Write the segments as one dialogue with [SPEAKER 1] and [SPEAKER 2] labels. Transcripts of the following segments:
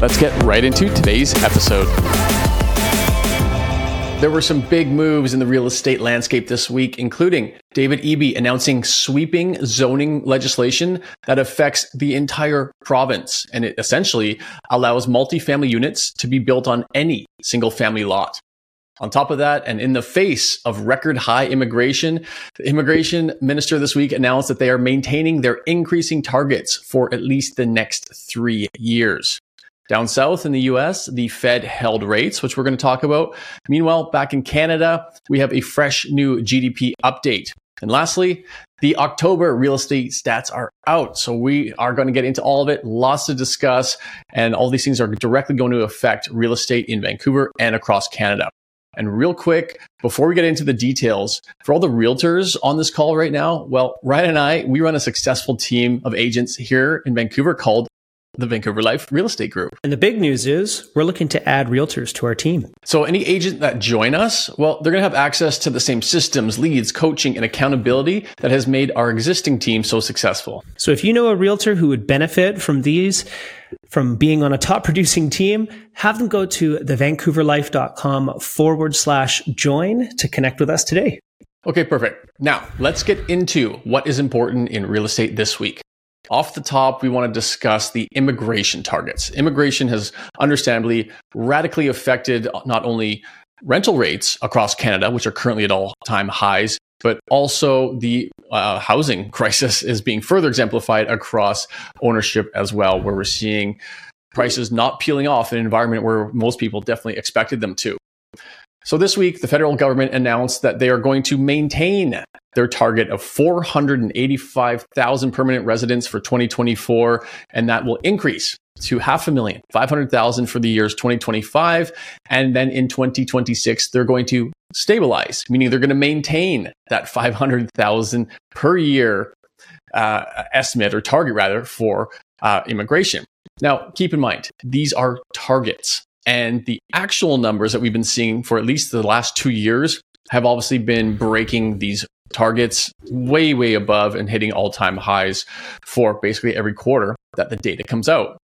[SPEAKER 1] Let's get right into today's episode. There were some big moves in the real estate landscape this week, including David Eby announcing sweeping zoning legislation that affects the entire province. And it essentially allows multifamily units to be built on any single family lot. On top of that, and in the face of record high immigration, the immigration minister this week announced that they are maintaining their increasing targets for at least the next three years. Down south in the US, the Fed held rates, which we're going to talk about. Meanwhile, back in Canada, we have a fresh new GDP update. And lastly, the October real estate stats are out. So we are going to get into all of it, lots to discuss, and all these things are directly going to affect real estate in Vancouver and across Canada. And real quick, before we get into the details, for all the realtors on this call right now, well, Ryan and I, we run a successful team of agents here in Vancouver called the Vancouver Life Real Estate Group.
[SPEAKER 2] And the big news is we're looking to add realtors to our team.
[SPEAKER 1] So any agent that join us, well, they're going to have access to the same systems, leads, coaching, and accountability that has made our existing team so successful.
[SPEAKER 2] So if you know a realtor who would benefit from these, from being on a top producing team, have them go to thevancouverlife.com forward slash join to connect with us today.
[SPEAKER 1] Okay, perfect. Now let's get into what is important in real estate this week. Off the top, we want to discuss the immigration targets. Immigration has understandably radically affected not only rental rates across Canada, which are currently at all time highs, but also the uh, housing crisis is being further exemplified across ownership as well, where we're seeing prices not peeling off in an environment where most people definitely expected them to. So this week, the federal government announced that they are going to maintain their target of 485,000 permanent residents for 2024, and that will increase to half a million, 500,000 for the years 2025. And then in 2026, they're going to stabilize, meaning they're going to maintain that 500,000 per year uh, estimate or target rather for uh, immigration. Now, keep in mind, these are targets. And the actual numbers that we've been seeing for at least the last two years have obviously been breaking these targets way, way above and hitting all time highs for basically every quarter that the data comes out.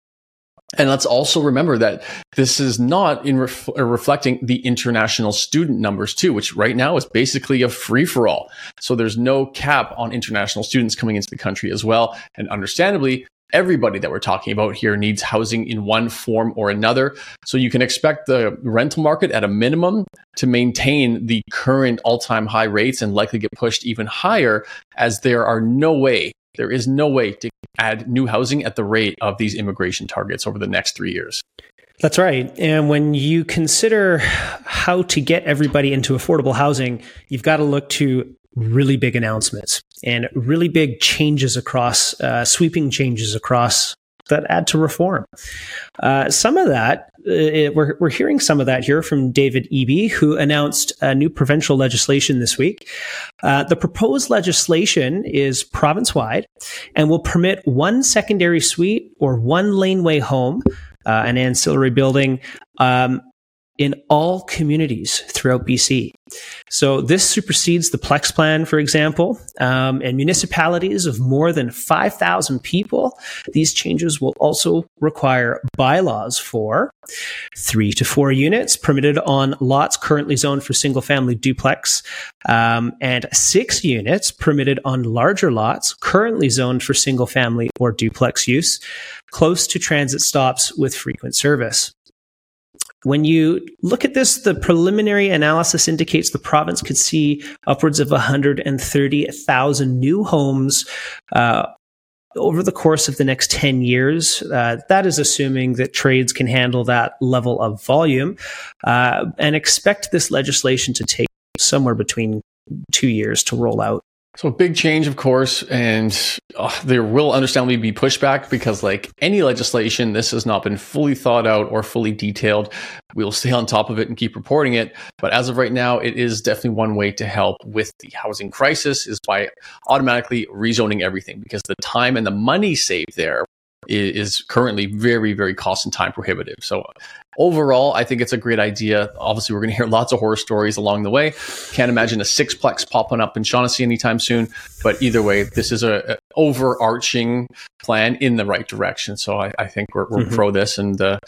[SPEAKER 1] And let's also remember that this is not in ref- uh, reflecting the international student numbers too, which right now is basically a free for all. So there's no cap on international students coming into the country as well. And understandably, everybody that we're talking about here needs housing in one form or another. So you can expect the rental market at a minimum to maintain the current all time high rates and likely get pushed even higher as there are no way, there is no way to add new housing at the rate of these immigration targets over the next three years.
[SPEAKER 2] That's right. And when you consider how to get everybody into affordable housing, you've got to look to really big announcements and really big changes across, uh, sweeping changes across that add to reform. Uh, some of that, uh, we're, we're hearing some of that here from David Eby, who announced a new provincial legislation this week. Uh, the proposed legislation is province wide and will permit one secondary suite or one laneway home, uh, an ancillary building, um, in all communities throughout BC. So this supersedes the Plex plan, for example, um, and municipalities of more than 5,000 people. These changes will also require bylaws for three to four units permitted on lots currently zoned for single family duplex, um, and six units permitted on larger lots currently zoned for single family or duplex use, close to transit stops with frequent service. When you look at this, the preliminary analysis indicates the province could see upwards of 130,000 new homes uh, over the course of the next 10 years. Uh, that is assuming that trades can handle that level of volume uh, and expect this legislation to take somewhere between two years to roll out.
[SPEAKER 1] So a big change, of course, and uh, there will understandably be pushback because, like any legislation, this has not been fully thought out or fully detailed. We'll stay on top of it and keep reporting it. But as of right now, it is definitely one way to help with the housing crisis is by automatically rezoning everything because the time and the money saved there is currently very, very cost and time prohibitive. So overall, I think it's a great idea. Obviously, we're going to hear lots of horror stories along the way. Can't imagine a sixplex popping up in Shaughnessy anytime soon. But either way, this is a, a overarching plan in the right direction. So I, I think we're, we're mm-hmm. pro this, and uh,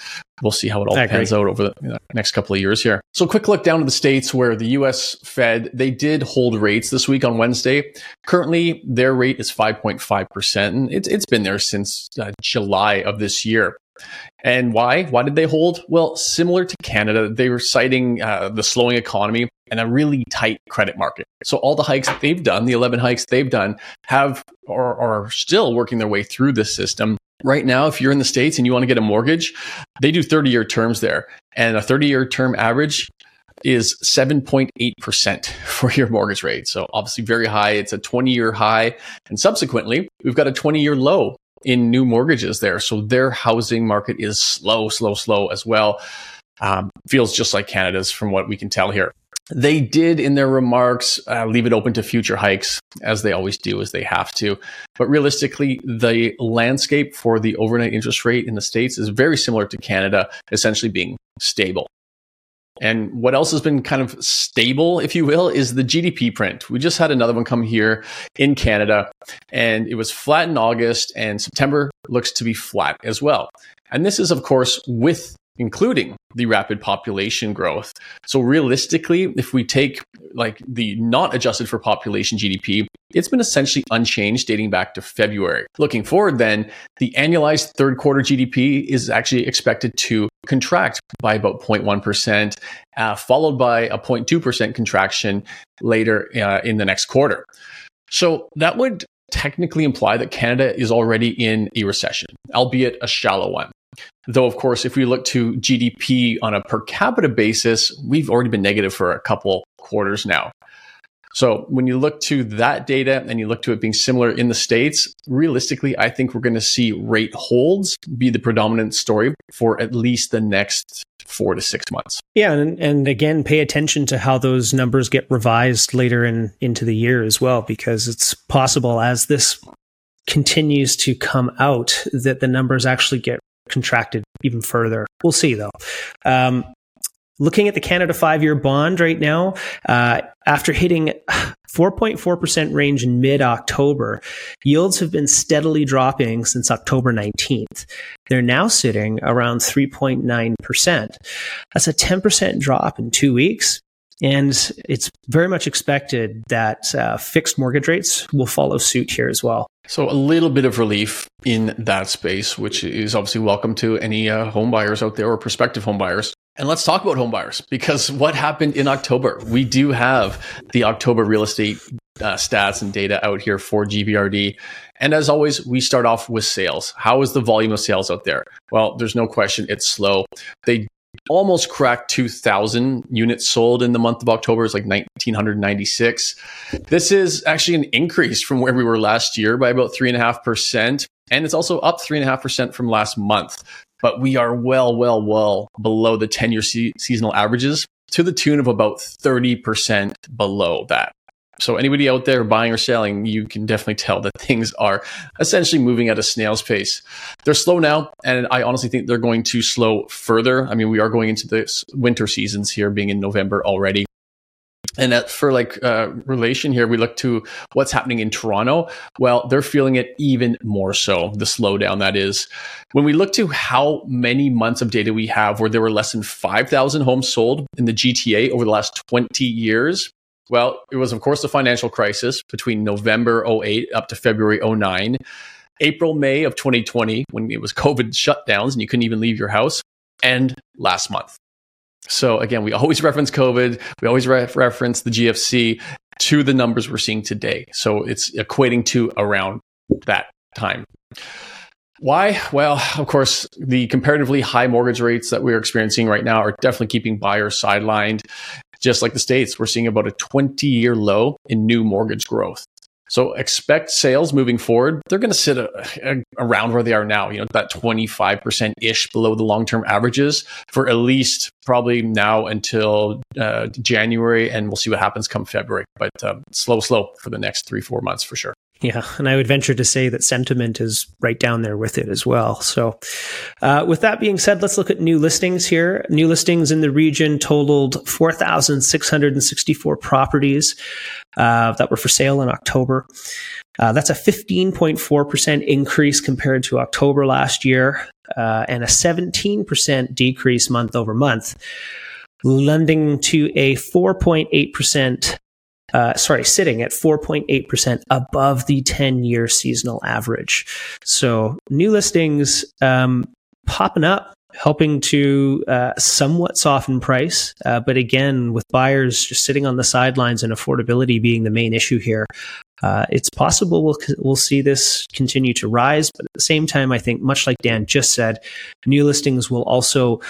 [SPEAKER 1] we'll see how it all pans out over the you know, next couple of years here. So quick look down to the states where the U.S. Fed they did hold rates this week on Wednesday. Currently, their rate is 5.5 percent, and it's it's been there since uh, July of this year. And why? Why did they hold? Well, similar to Canada, they were citing uh, the slowing economy and a really tight credit market. So all the hikes that they've done, the 11 hikes they've done, have or are still working their way through this system. Right now, if you're in the States and you want to get a mortgage, they do 30 year terms there. And a 30 year term average is 7.8% for your mortgage rate. So obviously very high. It's a 20 year high. And subsequently, we've got a 20 year low in new mortgages there. So their housing market is slow, slow, slow as well. Um, feels just like Canada's from what we can tell here. They did in their remarks uh, leave it open to future hikes, as they always do, as they have to. But realistically, the landscape for the overnight interest rate in the States is very similar to Canada, essentially being stable. And what else has been kind of stable, if you will, is the GDP print. We just had another one come here in Canada, and it was flat in August, and September looks to be flat as well. And this is, of course, with including the rapid population growth. So realistically, if we take like the not adjusted for population GDP, it's been essentially unchanged dating back to February. Looking forward then, the annualized third quarter GDP is actually expected to contract by about 0.1%, uh, followed by a 0.2% contraction later uh, in the next quarter. So that would technically imply that Canada is already in a recession, albeit a shallow one. Though, of course, if we look to GDP on a per capita basis, we've already been negative for a couple quarters now. So when you look to that data and you look to it being similar in the States, realistically, I think we're going to see rate holds be the predominant story for at least the next four to six months.
[SPEAKER 2] Yeah. And, and again, pay attention to how those numbers get revised later in into the year as well, because it's possible as this continues to come out that the numbers actually get contracted even further. We'll see though. Um, looking at the Canada five year bond right now, uh, after hitting 4.4% range in mid October, yields have been steadily dropping since October 19th. They're now sitting around 3.9%. That's a 10% drop in two weeks. And it's very much expected that uh, fixed mortgage rates will follow suit here as well.
[SPEAKER 1] So a little bit of relief in that space, which is obviously welcome to any uh, home buyers out there or prospective home buyers. And let's talk about home buyers because what happened in October? We do have the October real estate uh, stats and data out here for GVRD. And as always, we start off with sales. How is the volume of sales out there? Well, there's no question it's slow. They almost cracked 2,000 units sold in the month of October. It's like 1,996. This is actually an increase from where we were last year by about 3.5%. And it's also up 3.5% from last month. But we are well, well, well below the 10 year se- seasonal averages to the tune of about 30% below that. So anybody out there buying or selling, you can definitely tell that things are essentially moving at a snail's pace. They're slow now, and I honestly think they're going to slow further. I mean, we are going into the winter seasons here, being in November already. And for like uh, relation here, we look to what's happening in Toronto. Well, they're feeling it even more so, the slowdown that is. When we look to how many months of data we have where there were less than 5,000 homes sold in the GTA over the last 20 years, well, it was, of course, the financial crisis between November 08 up to February 09, April, May of 2020, when it was COVID shutdowns and you couldn't even leave your house, and last month. So, again, we always reference COVID, we always re- reference the GFC to the numbers we're seeing today. So, it's equating to around that time. Why? Well, of course, the comparatively high mortgage rates that we're experiencing right now are definitely keeping buyers sidelined. Just like the States, we're seeing about a 20 year low in new mortgage growth. So expect sales moving forward. They're going to sit a, a, around where they are now, you know, that 25% ish below the long term averages for at least probably now until uh, January. And we'll see what happens come February. But uh, slow, slow for the next three, four months for sure.
[SPEAKER 2] Yeah, and I would venture to say that sentiment is right down there with it as well. So, uh, with that being said, let's look at new listings here. New listings in the region totaled 4,664 properties uh, that were for sale in October. Uh, that's a 15.4% increase compared to October last year uh, and a 17% decrease month over month, lending to a 4.8% uh, sorry, sitting at 4.8% above the 10 year seasonal average. So new listings um, popping up, helping to uh, somewhat soften price. Uh, but again, with buyers just sitting on the sidelines and affordability being the main issue here, uh, it's possible we'll, we'll see this continue to rise. But at the same time, I think, much like Dan just said, new listings will also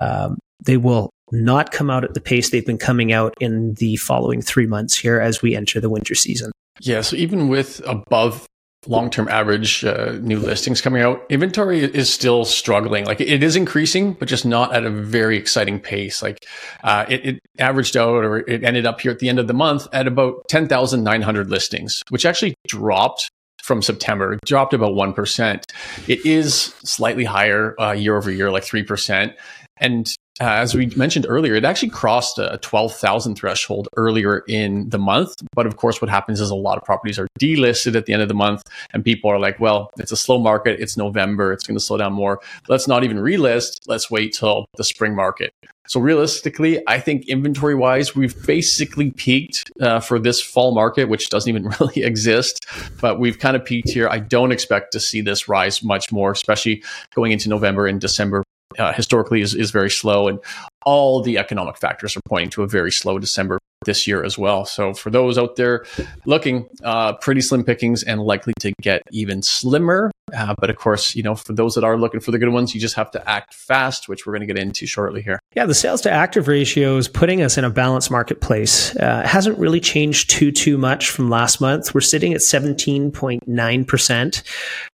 [SPEAKER 2] um, they will not come out at the pace they've been coming out in the following three months here as we enter the winter season.
[SPEAKER 1] Yeah, so even with above long term average uh, new listings coming out, inventory is still struggling. Like it is increasing, but just not at a very exciting pace. Like uh, it, it, averaged out or it ended up here at the end of the month at about 10,900 listings, which actually dropped from September, dropped about 1%. It is slightly higher uh, year over year, like 3%. And uh, as we mentioned earlier, it actually crossed a 12,000 threshold earlier in the month. But of course, what happens is a lot of properties are delisted at the end of the month, and people are like, well, it's a slow market. It's November. It's going to slow down more. Let's not even relist. Let's wait till the spring market. So realistically, I think inventory wise, we've basically peaked uh, for this fall market, which doesn't even really exist, but we've kind of peaked here. I don't expect to see this rise much more, especially going into November and December uh, historically is, is very slow, and all the economic factors are pointing to a very slow December this year as well. So for those out there looking, uh, pretty slim pickings and likely to get even slimmer. Uh, but of course, you know, for those that are looking for the good ones, you just have to act fast, which we're going to get into shortly here.
[SPEAKER 2] Yeah, the sales to active ratio is putting us in a balanced marketplace. Uh, it hasn't really changed too too much from last month. We're sitting at seventeen point nine percent.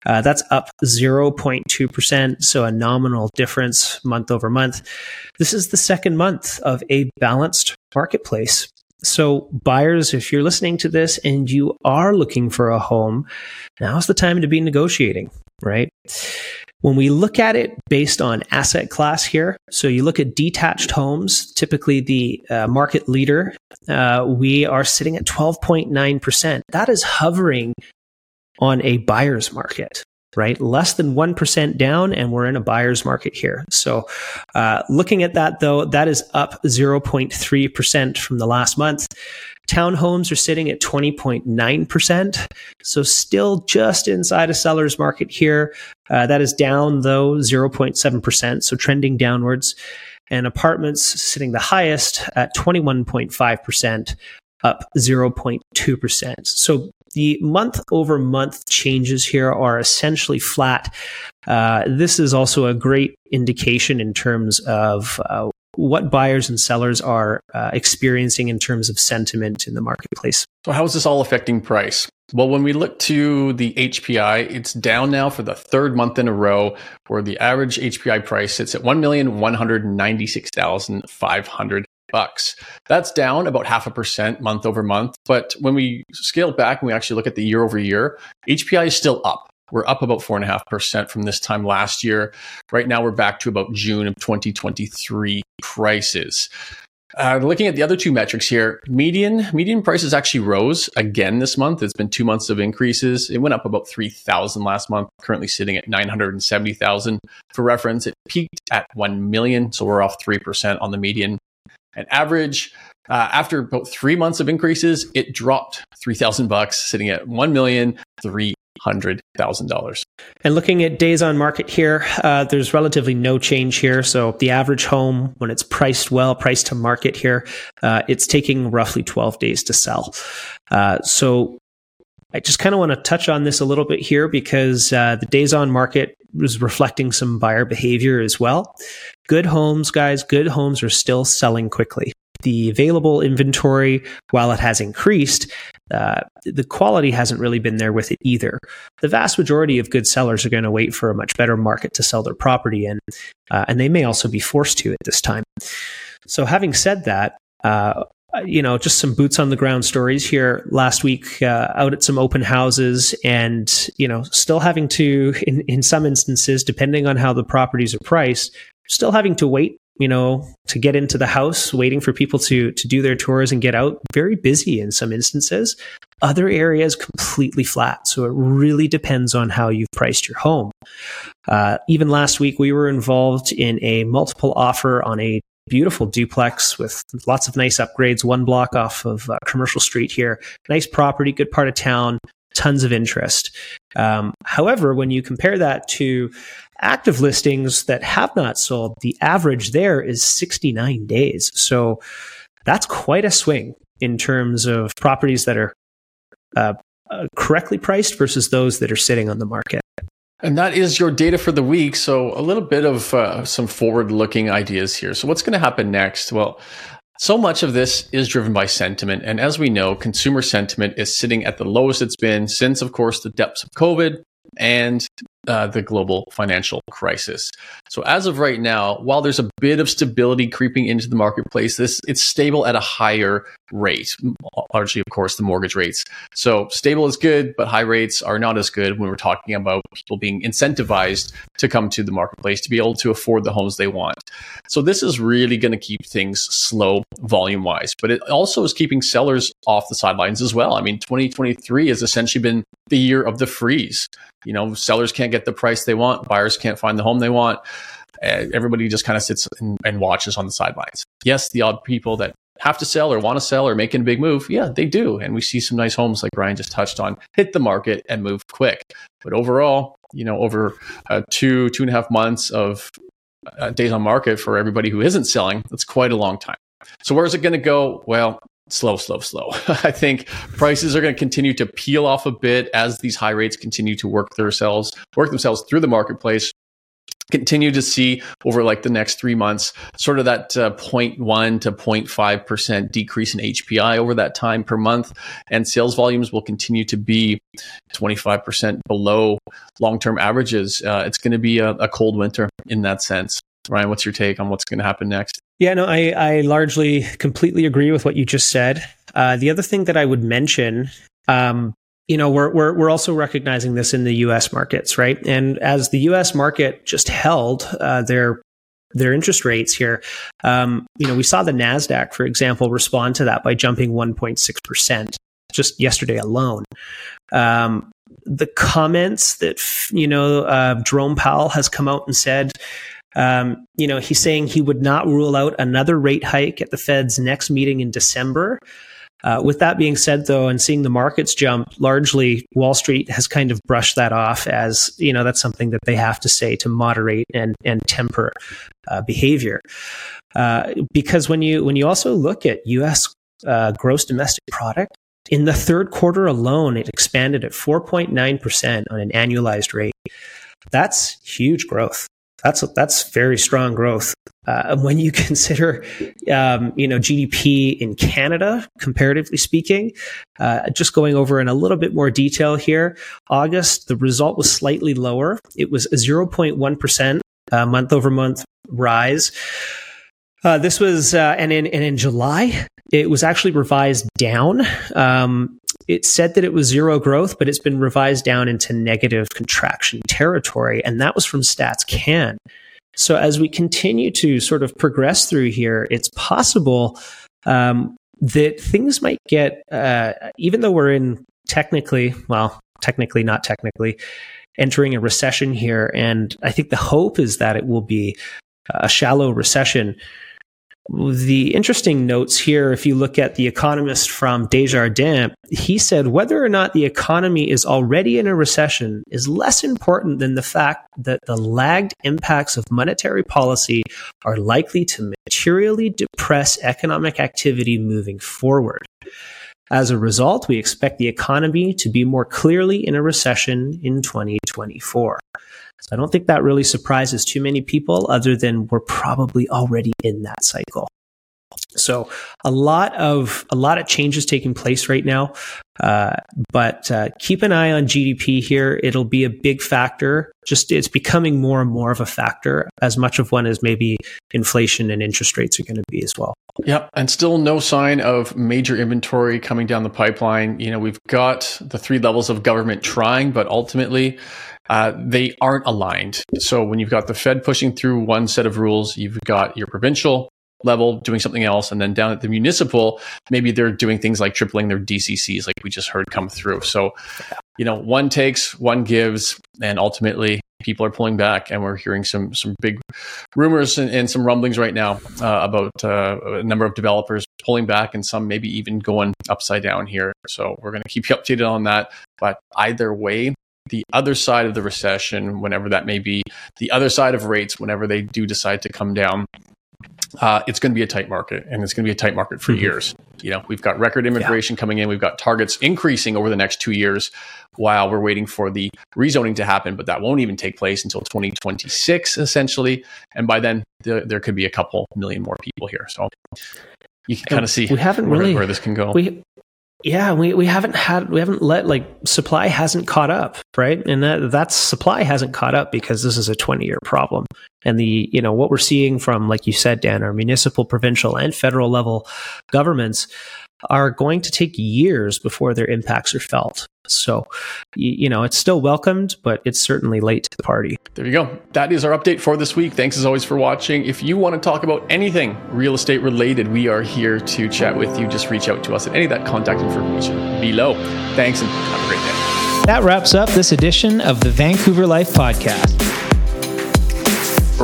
[SPEAKER 2] Uh, that's up zero point two percent, so a nominal difference month over month. This is the second month of a balanced marketplace. So, buyers, if you're listening to this and you are looking for a home, now's the time to be negotiating, right? When we look at it based on asset class here, so you look at detached homes, typically the uh, market leader, uh, we are sitting at 12.9%. That is hovering on a buyer's market right? Less than 1% down, and we're in a buyer's market here. So, uh, looking at that though, that is up 0.3% from the last month. Townhomes are sitting at 20.9%. So, still just inside a seller's market here. Uh, that is down though 0.7%. So, trending downwards. And apartments sitting the highest at 21.5%, up 0.2%. So the month over month changes here are essentially flat. Uh, this is also a great indication in terms of uh, what buyers and sellers are uh, experiencing in terms of sentiment in the marketplace.
[SPEAKER 1] So, how is this all affecting price? Well, when we look to the HPI, it's down now for the third month in a row, where the average HPI price sits at one million one hundred ninety six thousand five hundred bucks. That's down about half a percent month over month. But when we scale back and we actually look at the year over year, HPI is still up. We're up about four and a half percent from this time last year. Right now, we're back to about June of 2023 prices. Uh, looking at the other two metrics here, median median prices actually rose again this month. It's been two months of increases. It went up about three thousand last month. Currently sitting at nine hundred and seventy thousand. For reference, it peaked at one million, so we're off three percent on the median an average uh, after about three months of increases, it dropped three thousand bucks, sitting at one million three hundred thousand dollars.
[SPEAKER 2] And looking at days on market here, uh, there's relatively no change here. So the average home, when it's priced well, priced to market here, uh, it's taking roughly 12 days to sell. Uh, so I just kind of want to touch on this a little bit here because uh, the days on market was reflecting some buyer behavior as well. Good homes, guys, good homes are still selling quickly. the available inventory, while it has increased, uh, the quality hasn't really been there with it either. The vast majority of good sellers are going to wait for a much better market to sell their property in, uh, and they may also be forced to at this time. So, having said that, uh, you know, just some boots on the ground stories here last week uh, out at some open houses and, you know, still having to, in, in some instances, depending on how the properties are priced, still having to wait you know, to get into the house, waiting for people to to do their tours and get out. Very busy in some instances. Other areas completely flat. So it really depends on how you've priced your home. Uh, even last week, we were involved in a multiple offer on a beautiful duplex with lots of nice upgrades. One block off of uh, Commercial Street here. Nice property, good part of town. Tons of interest. Um, however, when you compare that to active listings that have not sold, the average there is 69 days. So that's quite a swing in terms of properties that are uh, uh, correctly priced versus those that are sitting on the market.
[SPEAKER 1] And that is your data for the week. So a little bit of uh, some forward looking ideas here. So what's going to happen next? Well, so much of this is driven by sentiment. And as we know, consumer sentiment is sitting at the lowest it's been since, of course, the depths of COVID and uh, the global financial crisis. So as of right now, while there's a bit of stability creeping into the marketplace, this it's stable at a higher rate, largely, of course, the mortgage rates. So stable is good, but high rates are not as good when we're talking about people being incentivized to come to the marketplace to be able to afford the homes they want. So this is really going to keep things slow volume wise, but it also is keeping sellers off the sidelines as well. I mean, 2023 has essentially been the year of the freeze. You know, sellers can't get the price they want, buyers can't find the home they want. Uh, everybody just kind of sits and, and watches on the sidelines. Yes, the odd people that have to sell or want to sell or making a big move, yeah, they do. And we see some nice homes like Ryan just touched on hit the market and move quick. But overall, you know, over uh, two, two and a half months of uh, days on market for everybody who isn't selling, that's quite a long time. So where's it going to go? Well, slow, slow, slow. I think prices are going to continue to peel off a bit as these high rates continue to work themselves work themselves through the marketplace. Continue to see over like the next three months, sort of that uh, 0.1 to 0.5 percent decrease in HPI over that time per month, and sales volumes will continue to be 25 percent below long-term averages. Uh, it's going to be a, a cold winter in that sense. Ryan, what's your take on what's going to happen next?
[SPEAKER 2] Yeah, no, I, I largely completely agree with what you just said. Uh, the other thing that I would mention, um, you know, we're, we're, we're also recognizing this in the US markets, right? And as the US market just held uh, their their interest rates here, um, you know, we saw the Nasdaq, for example, respond to that by jumping 1.6 percent just yesterday alone. Um, the comments that you know uh, Jerome Powell has come out and said um, you know, he's saying he would not rule out another rate hike at the Fed's next meeting in December. Uh, with that being said, though, and seeing the markets jump, largely Wall Street has kind of brushed that off as you know that's something that they have to say to moderate and and temper uh, behavior. Uh, because when you when you also look at U.S. Uh, gross domestic product in the third quarter alone, it expanded at 4.9 percent on an annualized rate. That's huge growth that's that's very strong growth. Uh, when you consider, um, you know, GDP in Canada, comparatively speaking, uh, just going over in a little bit more detail here. August, the result was slightly lower. It was a 0.1 percent uh, month over month rise. Uh, this was, uh, and in and in July, it was actually revised down. Um, it said that it was zero growth, but it's been revised down into negative contraction territory. And that was from Stats Can. So as we continue to sort of progress through here, it's possible um, that things might get, uh, even though we're in technically, well, technically, not technically, entering a recession here. And I think the hope is that it will be a shallow recession the interesting notes here, if you look at the economist from Desjardins, he said whether or not the economy is already in a recession is less important than the fact that the lagged impacts of monetary policy are likely to materially depress economic activity moving forward. As a result, we expect the economy to be more clearly in a recession in 2024. So I don't think that really surprises too many people other than we're probably already in that cycle. So a lot of a lot of changes taking place right now, uh, but uh, keep an eye on GDP here. It'll be a big factor. Just it's becoming more and more of a factor as much of one as maybe inflation and interest rates are going to be as well.
[SPEAKER 1] Yep, and still no sign of major inventory coming down the pipeline. You know, we've got the three levels of government trying, but ultimately. Uh, they aren't aligned. So when you've got the Fed pushing through one set of rules, you've got your provincial level doing something else. And then down at the municipal maybe they're doing things like tripling their dccs like we just heard come through. So you know one takes one gives and ultimately people are pulling back. And we're hearing some some big rumors and, and some rumblings right now uh, about uh, a number of developers pulling back and some maybe even going upside down here. So we're going to keep you updated on that. But either way the other side of the recession, whenever that may be, the other side of rates, whenever they do decide to come down, uh, it's going to be a tight market and it's going to be a tight market for mm-hmm. years. You know, we've got record immigration yeah. coming in. We've got targets increasing over the next two years while we're waiting for the rezoning to happen, but that won't even take place until 2026, essentially. And by then, the, there could be a couple million more people here. So you can kind of see
[SPEAKER 2] we haven't
[SPEAKER 1] where,
[SPEAKER 2] really,
[SPEAKER 1] where this can go.
[SPEAKER 2] We, yeah, we, we haven't had we haven't let like supply hasn't caught up, right? And that that's supply hasn't caught up because this is a 20 year problem. And the you know what we're seeing from like you said Dan, our municipal, provincial and federal level governments are going to take years before their impacts are felt. So, you know, it's still welcomed, but it's certainly late to the party.
[SPEAKER 1] There you go. That is our update for this week. Thanks as always for watching. If you want to talk about anything real estate related, we are here to chat with you. Just reach out to us at any of that contact information below. Thanks and have a great day.
[SPEAKER 3] That wraps up this edition of the Vancouver Life Podcast.